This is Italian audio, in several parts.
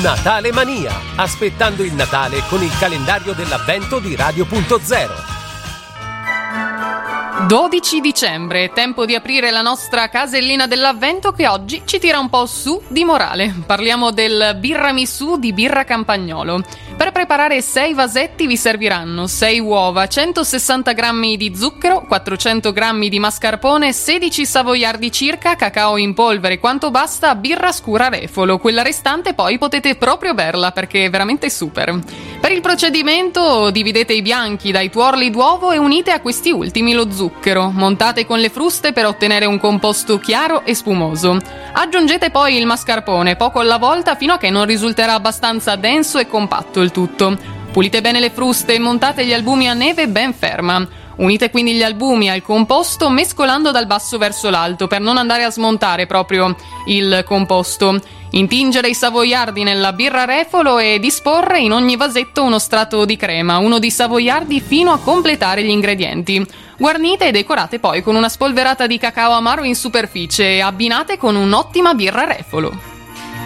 Natale Mania, aspettando il Natale con il calendario dell'avvento di Radio.0. 12 dicembre, tempo di aprire la nostra casellina dell'avvento che oggi ci tira un po' su di morale. Parliamo del birramisù di birra campagnolo. Per preparare 6 vasetti vi serviranno 6 uova, 160 g di zucchero, 400 g di mascarpone, 16 savoiardi circa, cacao in polvere, quanto basta birra scura refolo. Quella restante poi potete proprio berla perché è veramente super. Per il procedimento dividete i bianchi dai tuorli d'uovo e unite a questi ultimi lo zucchero. Montate con le fruste per ottenere un composto chiaro e spumoso. Aggiungete poi il mascarpone poco alla volta fino a che non risulterà abbastanza denso e compatto il tutto. Pulite bene le fruste e montate gli albumi a neve ben ferma. Unite quindi gli albumi al composto mescolando dal basso verso l'alto per non andare a smontare proprio il composto. Intingere i savoiardi nella birra refolo e disporre in ogni vasetto uno strato di crema, uno di savoiardi fino a completare gli ingredienti. Guarnite e decorate poi con una spolverata di cacao amaro in superficie e abbinate con un'ottima birra refolo.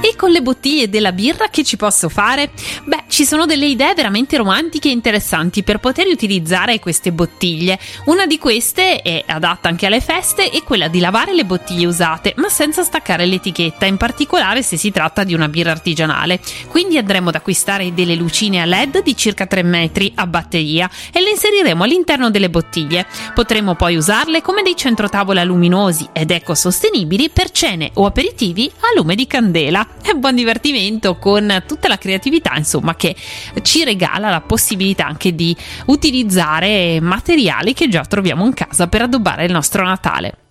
E con le bottiglie della birra che ci posso fare? Beh, ci sono delle idee veramente romantiche e interessanti per poter utilizzare queste bottiglie. Una di queste è adatta anche alle feste e quella di lavare le bottiglie usate, ma senza staccare l'etichetta, in particolare se si tratta di una birra artigianale. Quindi andremo ad acquistare delle lucine a LED di circa 3 metri a batteria e le inseriremo all'interno delle bottiglie. Potremo poi usarle come dei centrotavola luminosi ed ecosostenibili per cene o aperitivi a lume di candela e buon divertimento con tutta la creatività, insomma, che ci regala la possibilità anche di utilizzare materiali che già troviamo in casa per addobbare il nostro Natale.